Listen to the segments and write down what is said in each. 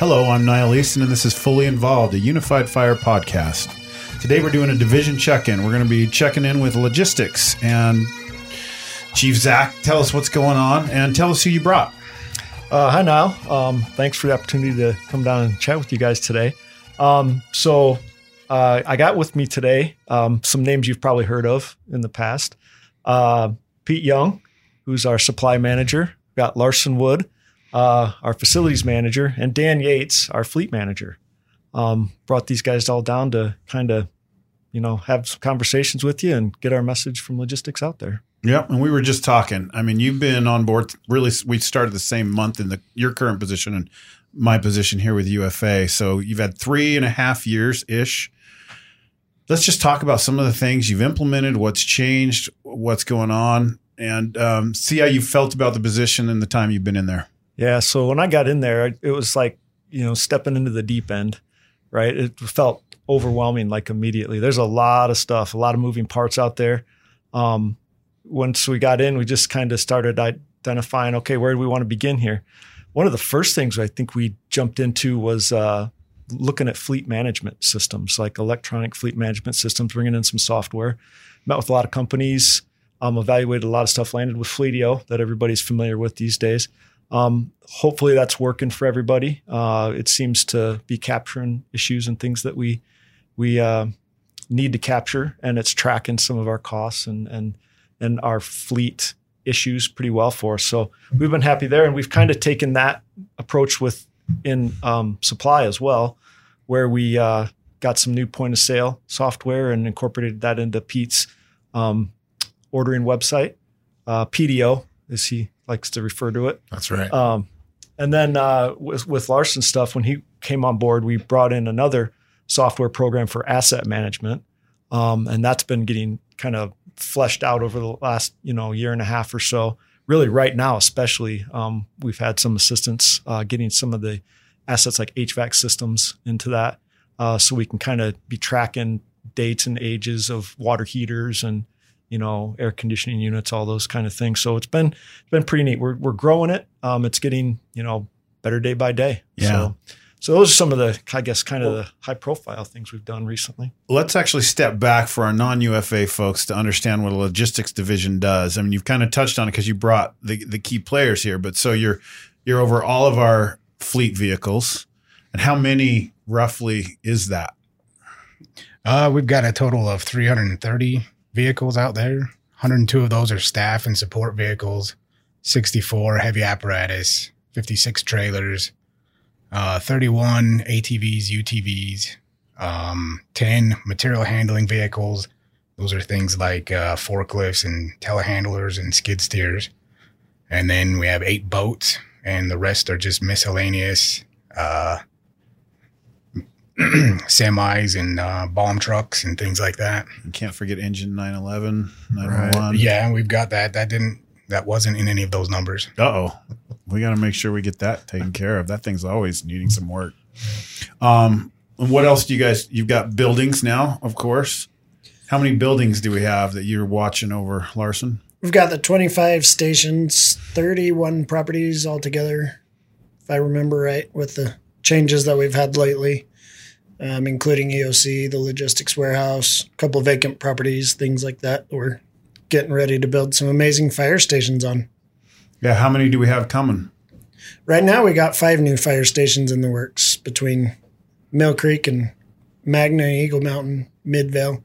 Hello, I'm Niall Easton, and this is Fully Involved, a unified fire podcast. Today we're doing a division check in. We're going to be checking in with logistics. And Chief Zach, tell us what's going on and tell us who you brought. Uh, hi, Niall. Um, thanks for the opportunity to come down and chat with you guys today. Um, so, uh, I got with me today um, some names you've probably heard of in the past. Uh, Pete Young, who's our supply manager. We've got Larson Wood, uh, our facilities manager, and Dan Yates, our fleet manager. Um, brought these guys all down to kind of, you know, have some conversations with you and get our message from logistics out there. Yep, and we were just talking. I mean, you've been on board. Really, we started the same month in the your current position and my position here with UFA. So you've had three and a half years ish. Let's just talk about some of the things you've implemented, what's changed, what's going on, and um, see how you felt about the position and the time you've been in there. Yeah. So when I got in there, it was like you know stepping into the deep end, right? It felt overwhelming like immediately. There's a lot of stuff, a lot of moving parts out there. Um, once we got in, we just kind of started identifying, okay, where do we want to begin here? One of the first things I think we jumped into was uh, looking at fleet management systems, like electronic fleet management systems, bringing in some software. Met with a lot of companies, um, evaluated a lot of stuff, landed with Fleetio that everybody's familiar with these days. Um, hopefully that's working for everybody. Uh, it seems to be capturing issues and things that we we uh, need to capture, and it's tracking some of our costs and and and our fleet issues pretty well for us. So we've been happy there, and we've kind of taken that approach with in um, supply as well, where we uh, got some new point of sale software and incorporated that into Pete's um, ordering website, uh, PDO as he likes to refer to it. That's right. Um, and then uh, with with Larson stuff, when he came on board, we brought in another software program for asset management, um, and that's been getting kind of fleshed out over the last you know year and a half or so. Really, right now, especially, um, we've had some assistance uh, getting some of the assets like HVAC systems into that, uh, so we can kind of be tracking dates and ages of water heaters and you know air conditioning units, all those kind of things. So it's been it's been pretty neat. We're we're growing it. Um, it's getting you know better day by day. Yeah. So, so those are some of the, I guess, kind of the high profile things we've done recently. Let's actually step back for our non UFA folks to understand what a logistics division does. I mean, you've kind of touched on it because you brought the, the key players here, but so you're you're over all of our fleet vehicles, and how many roughly is that? Uh, we've got a total of 330 vehicles out there. 102 of those are staff and support vehicles, 64 heavy apparatus, 56 trailers, uh, 31 ATVs, UTVs, um, 10 material handling vehicles. Those are things like uh, forklifts and telehandlers and skid steers. And then we have eight boats, and the rest are just miscellaneous uh, semis and uh, bomb trucks and things like that. You can't forget engine 911, 911. Yeah, we've got that. That didn't. That wasn't in any of those numbers. Uh oh. We got to make sure we get that taken care of. That thing's always needing some work. Um, and what else do you guys? You've got buildings now, of course. How many buildings do we have that you're watching over, Larson? We've got the 25 stations, 31 properties altogether, if I remember right, with the changes that we've had lately, um, including EOC, the logistics warehouse, a couple vacant properties, things like that. We're getting ready to build some amazing fire stations on. Yeah. How many do we have coming? Right now, we got five new fire stations in the works between Mill Creek and Magna, Eagle Mountain, Midvale.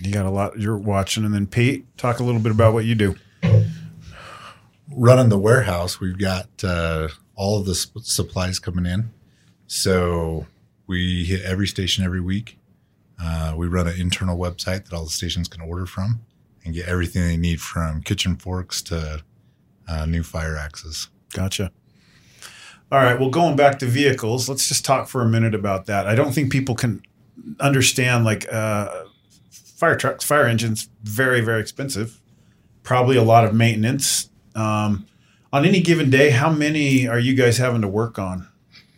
You got a lot you're watching. And then Pete, talk a little bit about what you do. running the warehouse, we've got uh, all of the sp- supplies coming in. So we hit every station every week. Uh, we run an internal website that all the stations can order from and get everything they need from kitchen forks to uh, new fire axes. Gotcha. All right. Well, going back to vehicles, let's just talk for a minute about that. I don't think people can understand like uh, fire trucks, fire engines, very, very expensive. Probably a lot of maintenance. Um, on any given day, how many are you guys having to work on,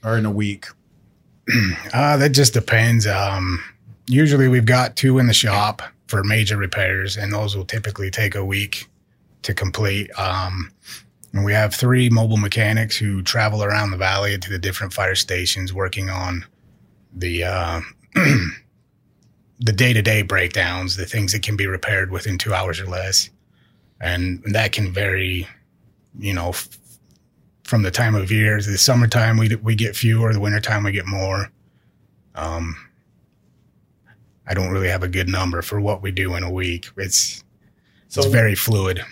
or in a week? Uh, that just depends. Um, usually we've got two in the shop for major repairs, and those will typically take a week to complete. Um, And we have three mobile mechanics who travel around the valley to the different fire stations working on the uh, the day to day breakdowns, the things that can be repaired within two hours or less, and that can vary, you know, from the time of year. The summertime we we get fewer, the wintertime we get more. Um, I don't really have a good number for what we do in a week. It's So- it's very fluid.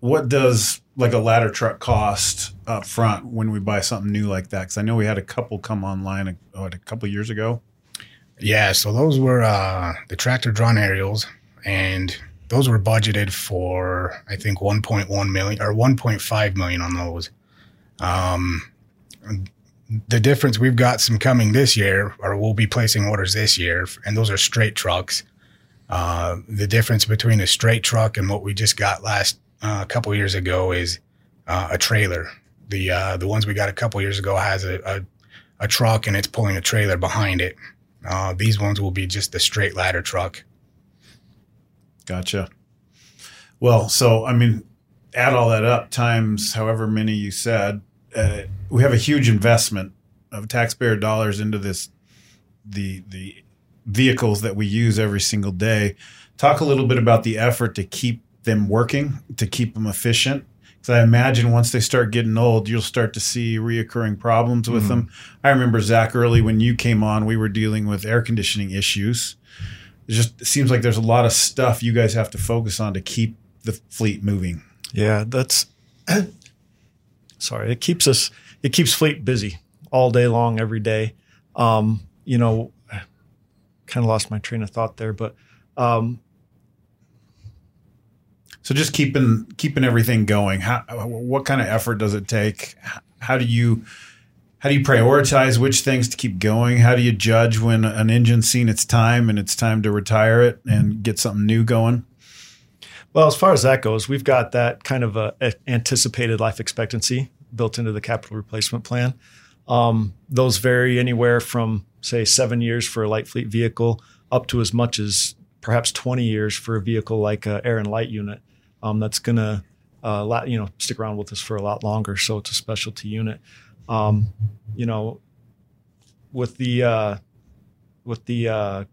What does like a ladder truck cost up front when we buy something new like that? Because I know we had a couple come online a, what, a couple years ago. Yeah, so those were uh, the tractor drawn aerials, and those were budgeted for I think 1.1 million or 1.5 million on those. Um, the difference we've got some coming this year, or we'll be placing orders this year, and those are straight trucks. Uh, the difference between a straight truck and what we just got last uh, a couple years ago is uh, a trailer. The uh, the ones we got a couple years ago has a, a a truck and it's pulling a trailer behind it. Uh, these ones will be just the straight ladder truck. Gotcha. Well, so I mean, add all that up times however many you said. Uh, we have a huge investment of taxpayer dollars into this, the the vehicles that we use every single day. Talk a little bit about the effort to keep them working, to keep them efficient. Because I imagine once they start getting old, you'll start to see reoccurring problems with them. I remember Zach early when you came on, we were dealing with air conditioning issues it just it seems like there's a lot of stuff you guys have to focus on to keep the fleet moving. Yeah, that's sorry. It keeps us. It keeps fleet busy all day long, every day. Um, you know, kind of lost my train of thought there, but um, So just keeping keeping everything going. How what kind of effort does it take? How do you how do you prioritize which things to keep going? How do you judge when an engine's seen its time and it's time to retire it and get something new going? Well, as far as that goes, we've got that kind of a, a anticipated life expectancy built into the capital replacement plan. Um, those vary anywhere from say seven years for a light fleet vehicle up to as much as perhaps 20 years for a vehicle like an air and light unit um, that's going to uh, you know stick around with us for a lot longer. So it's a specialty unit. Um, you know, with the uh, with the uh,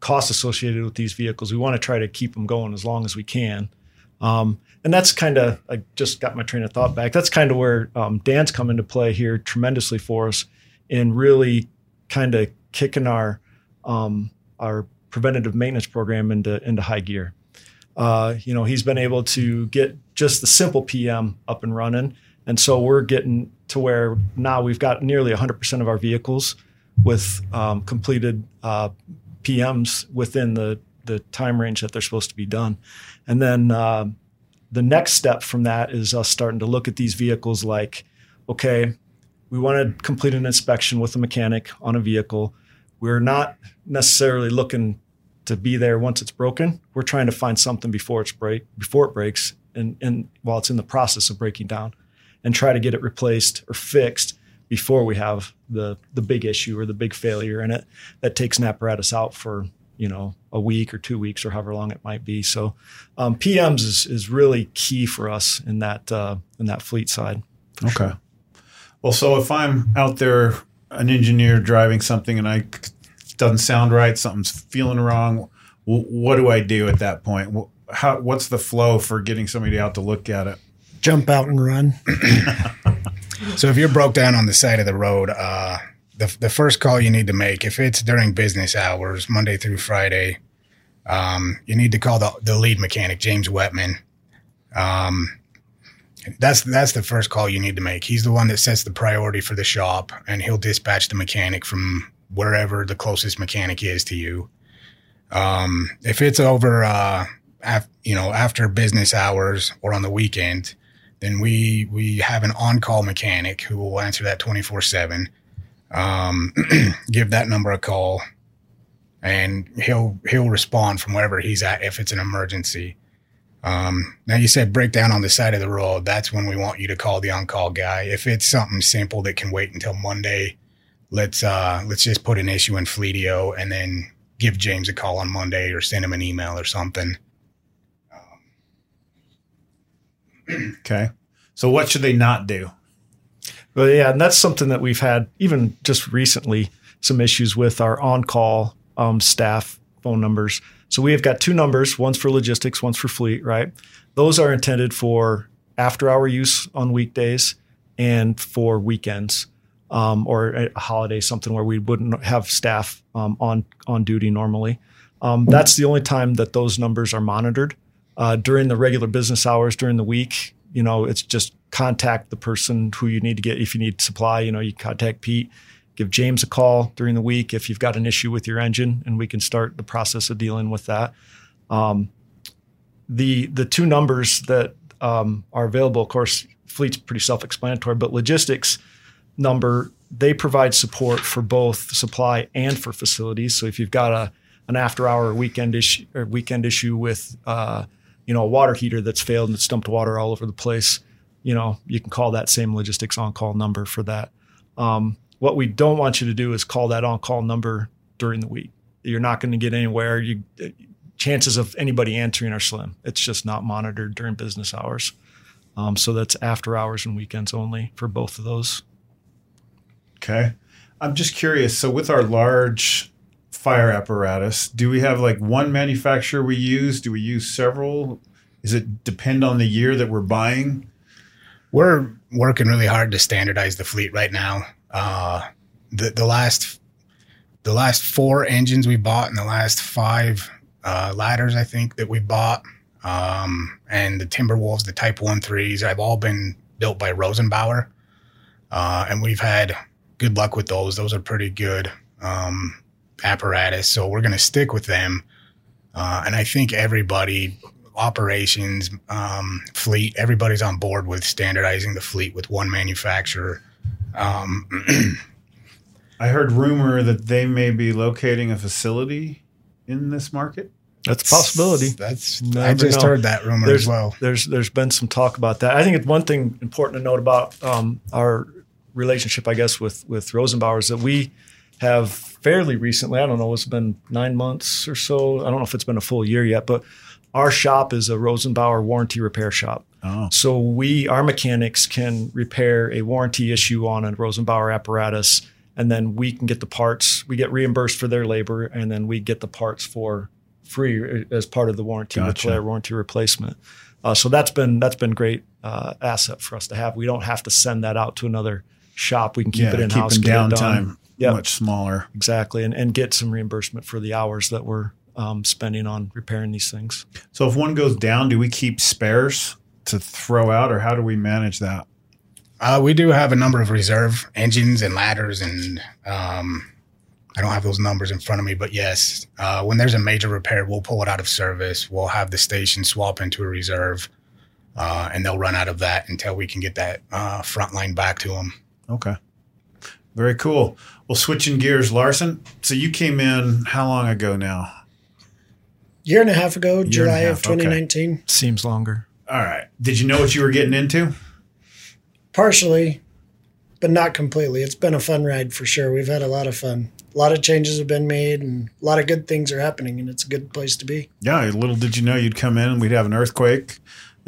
costs associated with these vehicles. We want to try to keep them going as long as we can. Um, and that's kind of, I just got my train of thought back. That's kind of where um, Dan's come into play here tremendously for us in really kind of kicking our, um, our preventative maintenance program into, into high gear. Uh, you know, he's been able to get just the simple PM up and running. And so we're getting to where now we've got nearly 100% of our vehicles with um, completed uh, PMs within the the time range that they're supposed to be done. And then uh, the next step from that is us starting to look at these vehicles like, okay, we want to complete an inspection with a mechanic on a vehicle. We're not necessarily looking to be there once it's broken. We're trying to find something before it's break before it breaks and, and while it's in the process of breaking down and try to get it replaced or fixed before we have the the big issue or the big failure in it that takes an apparatus out for you know a week or two weeks or however long it might be. So um, PMs is is really key for us in that uh, in that fleet side. Okay. Well, so if I'm out there, an engineer driving something, and I doesn't sound right, something's feeling wrong. What do I do at that point? How, what's the flow for getting somebody out to look at it? Jump out and run. So if you're broke down on the side of the road, uh, the the first call you need to make, if it's during business hours, Monday through Friday, um, you need to call the, the lead mechanic, James Wetman. Um, that's that's the first call you need to make. He's the one that sets the priority for the shop, and he'll dispatch the mechanic from wherever the closest mechanic is to you. Um, if it's over, uh, af- you know, after business hours or on the weekend, then we we have an on-call mechanic who will answer that 24/7 um, give that number a call and he'll he'll respond from wherever he's at if it's an emergency. Um, now you said breakdown on the side of the road. That's when we want you to call the on-call guy. If it's something simple that can wait until monday let's uh let's just put an issue in fleetio and then give james a call on monday or send him an email or something Okay. So what should they not do? Well, yeah, and that's something that we've had even just recently some issues with our on-call um, staff phone numbers. So we have got two numbers, one's for logistics, one's for fleet, right? Those are intended for after-hour use on weekdays and for weekends um, or a holiday, something where we wouldn't have staff um, on on duty normally. Um, that's the only time that those numbers are monitored. Uh, during the regular business hours during the week, you know, it's just contact the person who you need to get. If you need supply, you know, you contact Pete, give James a call during the week if you've got an issue with your engine, and we can start the process of dealing with that. Um, the the two numbers that um, are available, of course, fleet's pretty self-explanatory, but logistics number they provide support for both supply and for facilities. So if you've got a an after hour weekend issue or weekend issue with uh, you know a water heater that's failed and it's dumped water all over the place, you know you can call that same logistics on call number for that. Um, what we don't want you to do is call that on call number during the week. You're not going to get anywhere. You chances of anybody answering are slim. It's just not monitored during business hours. Um, so that's after hours and weekends only for both of those. Okay. I'm just curious. So, with our large fire apparatus, do we have like one manufacturer we use? Do we use several? Is it depend on the year that we're buying? We're working really hard to standardize the fleet right now. Uh, the the last the last four engines we bought and the last five uh, ladders I think that we bought, um, and the Timberwolves, the Type One threes, I've all been built by Rosenbauer, uh, and we've had good luck with those. Those are pretty good um, apparatus. So we're going to stick with them. Uh, and I think everybody, operations, um, fleet, everybody's on board with standardizing the fleet with one manufacturer. Um, I heard rumor that they may be locating a facility in this market. That's a possibility. That's Never I just know. heard that rumor there's, as well. There's there's been some talk about that. I think it's one thing important to note about um, our relationship, I guess, with with Rosenbauer is that we have fairly recently. I don't know, it's been nine months or so. I don't know if it's been a full year yet, but our shop is a Rosenbauer warranty repair shop. Oh, So we, our mechanics can repair a warranty issue on a Rosenbauer apparatus, and then we can get the parts. We get reimbursed for their labor, and then we get the parts for free as part of the warranty Gotcha. repair, warranty replacement. Uh, so that's been that's been great uh, asset for us to have. We don't have to send that out to another shop. We can keep yeah, it in house. keeping downtime Yep. much smaller. exactly, and and get some reimbursement for the hours that we're um, spending on repairing these things. So, if one goes down, do we keep spares to throw out, or how do we manage that? Uh, we do have a number of reserve engines and ladders, and um, I don't have those numbers in front of me, but yes, uh, when there's a major repair, we'll pull it out of service. We'll have the station swap into a reserve, uh, and they'll run out of that until we can get that uh, front line back to them. Okay. Very cool. Well, switching gears, Larson. So you came in how long ago now? Year and a half ago, and July a of half, okay. 2019. Seems longer. All right. Did you know what you were getting into? Partially, but not completely. It's been a fun ride for sure. We've had a lot of fun. A lot of changes have been made and a lot of good things are happening, and it's a good place to be. Yeah. Little did you know you'd come in and we'd have an earthquake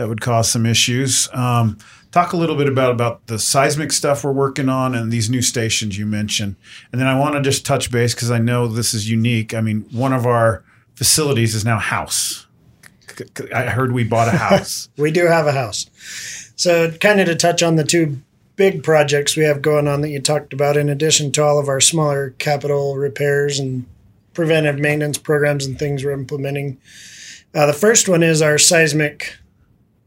that would cause some issues. Um, talk a little bit about about the seismic stuff we're working on and these new stations you mentioned, and then I want to just touch base because I know this is unique. I mean, one of our facilities is now house. I heard we bought a house. We do have a house. So, kind of to touch on the two big projects we have going on that you talked about, in addition to all of our smaller capital repairs and preventive maintenance programs and things we're implementing. Uh, the first one is our seismic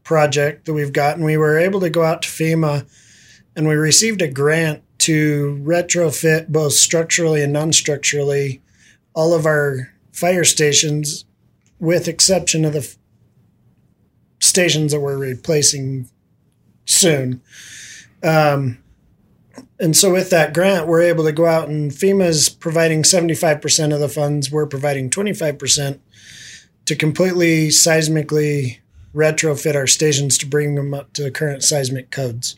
project that we've got, and we were able to go out to FEMA and we received a grant to retrofit both structurally and non structurally all of our fire stations, with exception of the f- stations that we're replacing soon. Um, and so with that grant, we're able to go out and FEMA's providing 75% of the funds. We're providing 25% to completely seismically retrofit our stations to bring them up to the current seismic codes.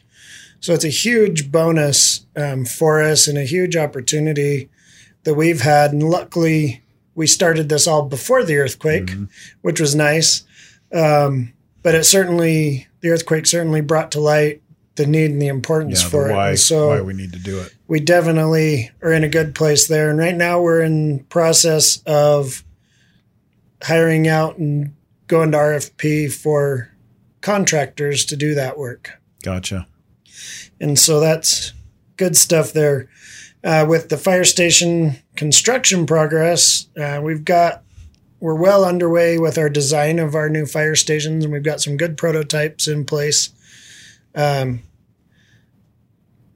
So it's a huge bonus um, for us and a huge opportunity that we've had. And luckily, we started this all before the earthquake, which was nice. Um, but it certainly the earthquake certainly brought to light the need and the importance Yeah, for the it. why And so why we need to do it. we definitely are in a good place there. And right now we're in process of hiring out and going to RFP for contractors to do that work. Gotcha. And so that's good stuff there. Uh, with the fire station construction progress, uh, we've got we're well underway with our design of our new fire stations, and we've got some good prototypes in place. Um,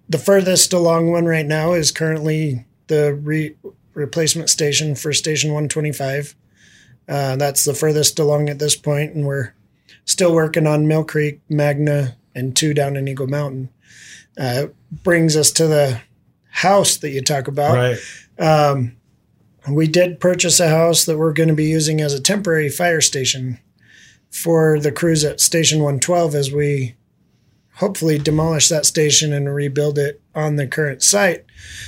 the furthest along one right now is currently the re- replacement station for Station 125. Uh, that's the furthest along at this point, and we're still working on Mill Creek, Magna, and two down in Eagle Mountain. Uh, brings us to the house that you talk about. Right. Um, we did purchase a house that we're going to be using as a temporary fire station for the crews at Station 112 as we hopefully demolish that station and rebuild it on the current site.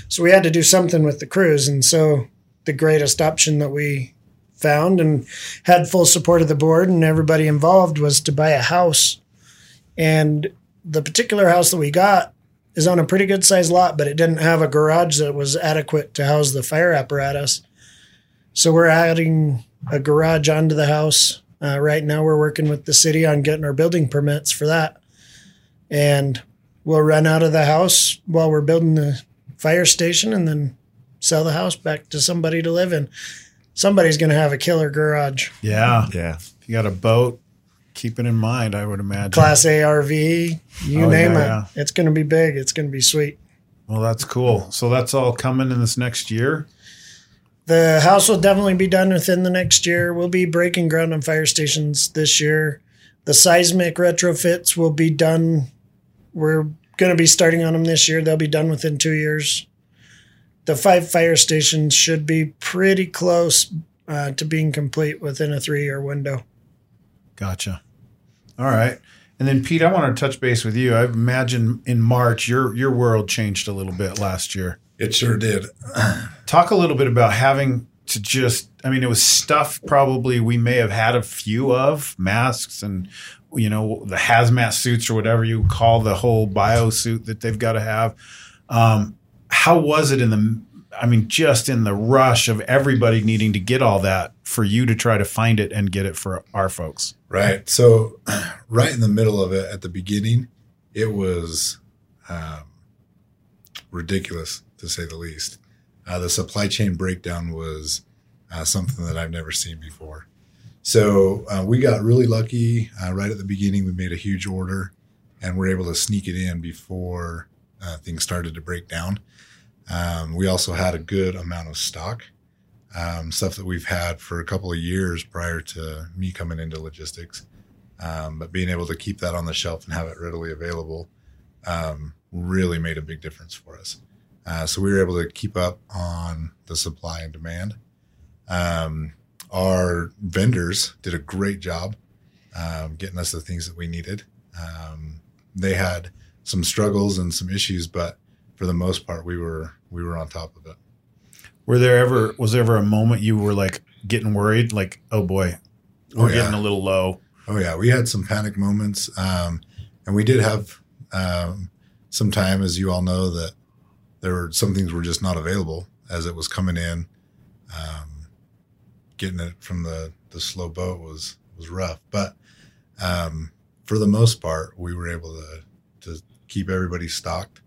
So we had to do something with the crews. And so the greatest option that we found and had full support of the board and everybody involved was to buy a house. And the particular house that we got is on a pretty good sized lot, but it didn't have a garage that was adequate to house the fire apparatus. So we're adding a garage onto the house. Uh, right now, we're working with the city on getting our building permits for that. And we'll run out of the house while we're building the fire station and then sell the house back to somebody to live in. Somebody's going to have a killer garage. Yeah. Yeah. If you got a boat, keep it in mind, I would imagine. Class A RV, you Oh, name yeah, it. yeah. It's going to be big. It's going to be sweet. Well, that's cool. So that's all coming in this next year. The house will definitely be done within the next year. We'll be breaking ground on fire stations this year. The seismic retrofits will be done. We're going to be starting on them this year. They'll be done within two years. The five fire stations should be pretty close uh, to being complete within a three year window. Gotcha. All right. And then Pete, I want to touch base with you. I imagine in March your your world changed a little bit last year. It sure did. Talk a little bit about having to just I mean it was stuff probably we may have had a few of, masks and you know the hazmat suits or whatever you call the whole bio suit that they've got to have. Um, how was it in the I mean just in the rush of everybody needing to get all that for you to try to find it and get it for our folks? Right. So, right in the middle of it at the beginning, it was um, ridiculous to say the least. Uh, the supply chain breakdown was uh, something that I've never seen before. So, uh, we got really lucky uh, right at the beginning. We made a huge order and we're able to sneak it in before uh, things started to break down. Um, we also had a good amount of stock um, stuff that we've had for a couple of years prior to me coming into logistics. Um, but being able to keep that on the shelf and have it readily available um, really made a big difference for us. Uh, so we were able to keep up on the supply and demand. Um, our vendors did a great job um, getting us the things that we needed. They had some struggles and some issues, but for the most part, we were we were on top of it. Were there ever was there ever a moment you were like getting worried, like, oh boy, we're Oh, yeah. getting a little low? Oh yeah, we had some panic moments, um, and we did have um, some time, as you all know, that there were some things were just not available as it was coming in. Um, getting it from the the slow boat was was rough, but um, for the most part, we were able to to keep everybody stocked.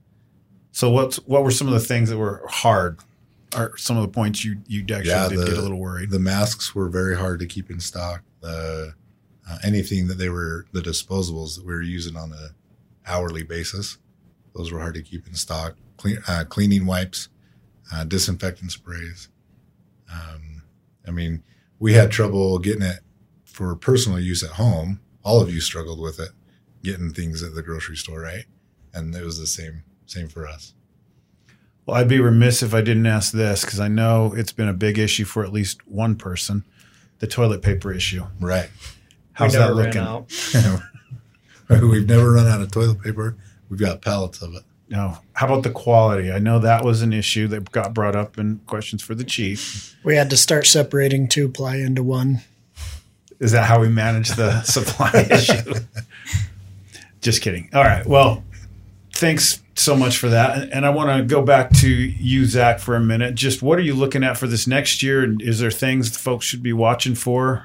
So what what were some of the things that were hard? Or some of the points you you actually Yeah, did the- get a little worried? The masks were very hard to keep in stock. The uh, anything that they were the disposables that we were using on a hourly basis, those were hard to keep in stock. Clean, uh, cleaning wipes, uh, disinfectant sprays. Um, I mean, we had trouble getting it for personal use at home. All of you struggled with it, getting things at the grocery store, right? And it was the same same for us. Well, I'd be remiss if I didn't ask this because I know it's been a big issue for at least one person, the toilet paper issue. Right. How's we that never ran looking? out. We've never run out of toilet paper. We've got pallets of it. No. How about the quality? I know that was an issue that got brought up in questions for the chief. We had to start separating two ply into one. Is that how we manage the supply issue? Just kidding. All right. Well, thanks so much for that. And- I want to go back to you, Zach, for a minute. Just what are you looking at for this next year? And is there things folks should be watching for?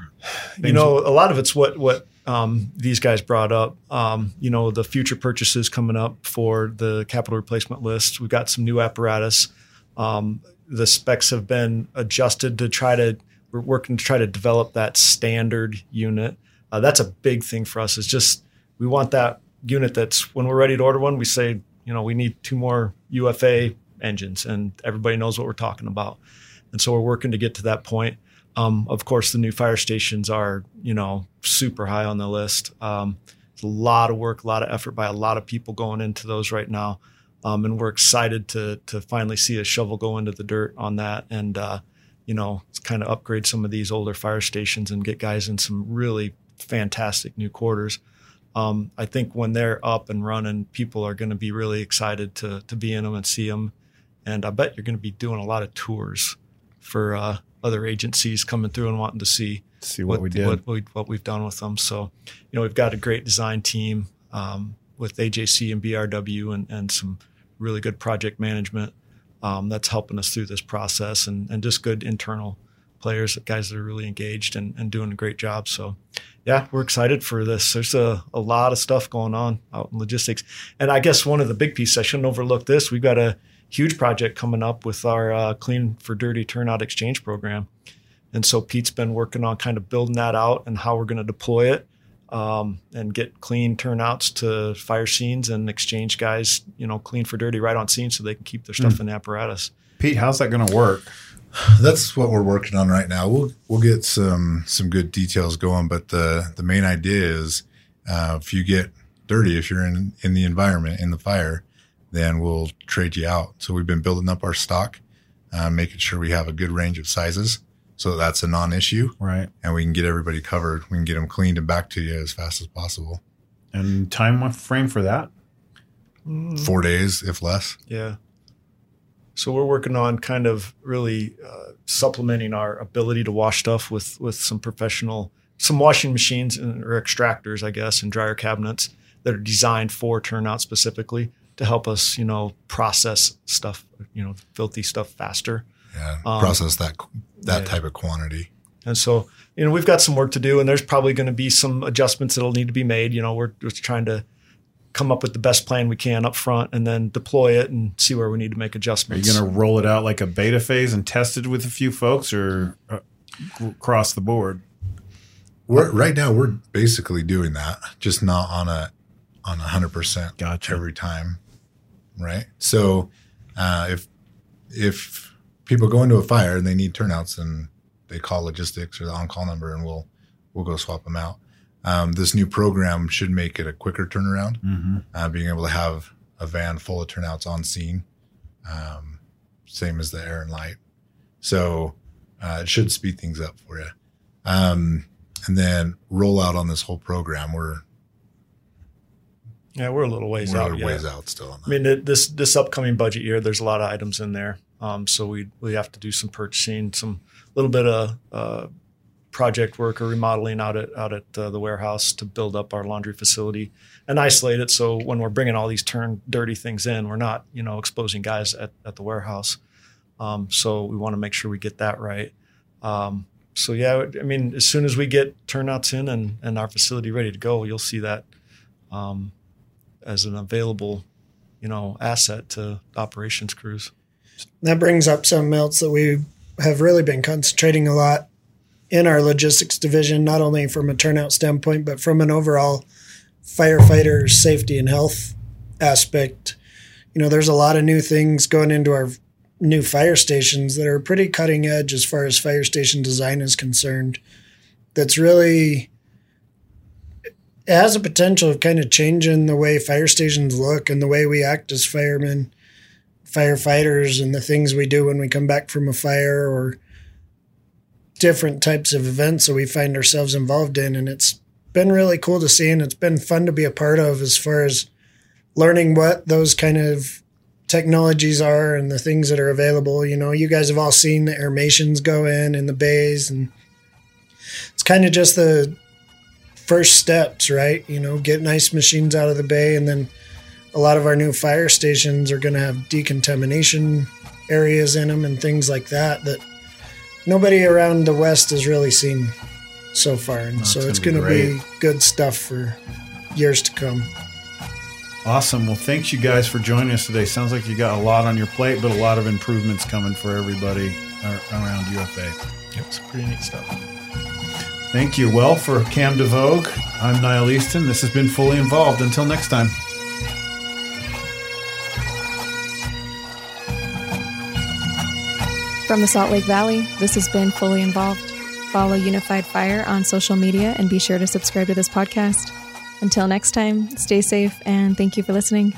you know, a lot of it's what what um, these guys brought up. Um, you know, the future purchases coming up for the capital replacement list. We've got some new apparatus. Um, the specs have been adjusted to try to. We're working to try to develop that standard unit. Uh, that's a big thing for us. Is just we want that unit that's when we're ready to order one, we say, you know, we need two more UFA engines, and everybody knows what we're talking about. And so we're working to get to that point. Um, of course, the new fire stations are, you know, super high on the list. Um, it's a lot of work, a lot of effort by a lot of people going into those right now, um, and we're excited to to finally see a shovel go into the dirt on that, and uh, you know, kind of upgrade some of these older fire stations and get guys in some really fantastic new quarters. Um, I think when they're up and running, people are going to be really excited to to be in them and see them, and I bet you're going to be doing a lot of tours for uh, other agencies coming through and wanting to see See what, we did. what, we, what we've done with them. So, you know, we've got a great design team um, with AJC and BRW and, and some really good project management um, that's helping us through this process and, and just good internal players, guys that are really engaged and, and doing a great job. So, yeah, we're excited for this. There's a, a lot of stuff going on out in logistics. And I guess one of the big pieces, I shouldn't overlook this, we've got a huge project coming up with our uh, Clean for Dirty Turnout Exchange program. And so Pete's been working on kind of building that out and how we're going to deploy it um, and get clean turnouts to fire scenes and exchange guys, you know, clean for dirty right on scene so they can keep their stuff in the apparatus. Pete, how's that going to work? That's what we're working on right now. We'll we'll get some some good details going, but the the main idea is uh, if you get dirty, if you're in in the environment in the fire, then we'll trade you out. So we've been building up our stock, uh, making sure we have a good range of sizes, so that's a non-issue, Right. and we can get everybody covered. We can get them cleaned and back to you as fast as possible. And time frame for that? Four days, if less. Yeah. So we're working on kind of really uh, supplementing our ability to wash stuff with with some professional, some washing machines and, or extractors, I guess, and dryer cabinets that are designed for turnout specifically to help us, you know, process stuff, you know, filthy stuff faster. Yeah, Um, process that that yeah. type of quantity. And so, you know, we've got some work to do, and there's probably going to be some adjustments that'll need to be made. You know, we're just trying to come up with the best plan we can up front, and then deploy it and see where we need to make adjustments. Are you going to roll it out like a beta phase and test it with a few folks or uh, across the board? We're right now we're basically doing that, just not on a on a hundred percent Gotcha. every time. Right. So uh, if if people go into a fire and they need turnouts and they call logistics or the on call number and we'll we'll go swap them out. Um, this new program should make it a quicker turnaround. Mm-hmm. Uh, being able to have a van full of turnouts on scene, um, same as the air and light. So uh, it should speed things up for you. Um, and then roll out on this whole program. We're yeah, we're a little ways out. we're out. a yet. ways out still on that. I mean, this this upcoming budget year, there's a lot of items in there. Um, so we we have to do some purchasing, some little bit of uh, project work or remodeling out at out at uh, the warehouse to build up our laundry facility and isolate it. So when we're bringing all these turn dirty things in, we're not you know exposing guys at, at the warehouse. Um, so we want to make sure we get that right. Um, so yeah, I mean, as soon as we get turnouts in and and our facility ready to go, you'll see that um, as an available you know, asset to operations crews. That brings up something else that we have really been concentrating a lot in our logistics division, not only from a turnout standpoint, but from an overall firefighter safety and health aspect. You know, there's a lot of new things going into our new fire stations that are pretty cutting edge as far as fire station design is concerned. That's really has a potential of kind of changing the way fire stations look and the way we act as firemen firefighters and the things we do when we come back from a fire or different types of events that we find ourselves involved in. And it's been really cool to see and it's been fun to be a part of as far as learning what those kind of technologies are and the things that are available. You know, you guys have all seen the airmations go in in the bays and it's kind of just the first steps, right? You know, get nice machines out of the bay, and then a lot of our new fire stations are going to have decontamination areas in them and things like that that nobody around the West has really seen so far. And That's so it's gonna be good stuff for years to come. Awesome. Well, thanks you guys for joining us today. Sounds like you got a lot on your plate, but a lot of improvements coming for everybody around UFA. Yep, it's pretty neat stuff. Thank you. Well, for Cam DeVogue, I'm Niall Easton. This has been Fully Involved. Until next time. From the Salt Lake Valley, this has been Fully Involved. Follow Unified Fire on social media and be sure to subscribe to this podcast. Until next time, stay safe and thank you for listening.